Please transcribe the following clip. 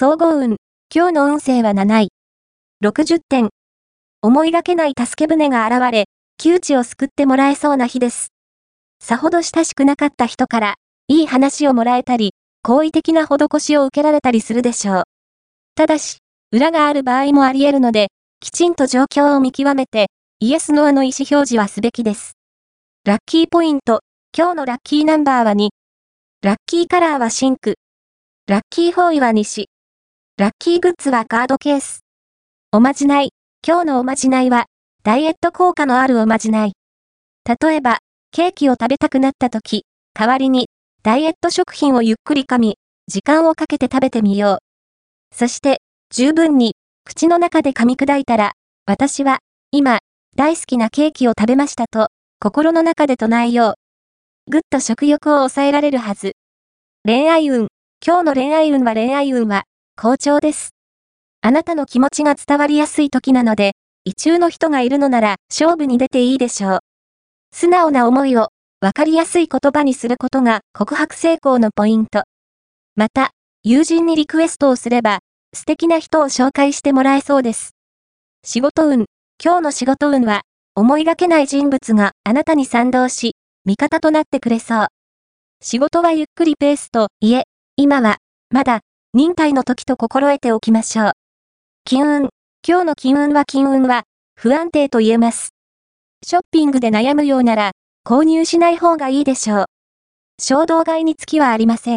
総合運。今日の運勢は7位。60点。思いがけない助け舟が現れ、窮地を救ってもらえそうな日です。さほど親しくなかった人から、いい話をもらえたり、好意的な施しを受けられたりするでしょう。ただし、裏がある場合もあり得るので、きちんと状況を見極めて、イエスノアの意思表示はすべきです。ラッキーポイント。今日のラッキーナンバーは2。ラッキーカラーは真紅。ラッキーフォーイは西。ラッキーグッズはカードケース。おまじない。今日のおまじないは、ダイエット効果のあるおまじない。例えば、ケーキを食べたくなった時、代わりに、ダイエット食品をゆっくり噛み、時間をかけて食べてみよう。そして、十分に、口の中で噛み砕いたら、私は、今、大好きなケーキを食べましたと、心の中で唱えよう。ぐっと食欲を抑えられるはず。恋愛運。今日の恋愛運は恋愛運は、好調です。あなたの気持ちが伝わりやすい時なので、異中の人がいるのなら勝負に出ていいでしょう。素直な思いをわかりやすい言葉にすることが告白成功のポイント。また、友人にリクエストをすれば、素敵な人を紹介してもらえそうです。仕事運。今日の仕事運は、思いがけない人物があなたに賛同し、味方となってくれそう。仕事はゆっくりペースと、いえ、今は、まだ、忍耐の時と心得ておきましょう。金運。今日の金運は金運は、不安定と言えます。ショッピングで悩むようなら、購入しない方がいいでしょう。衝動買いにつきはありません。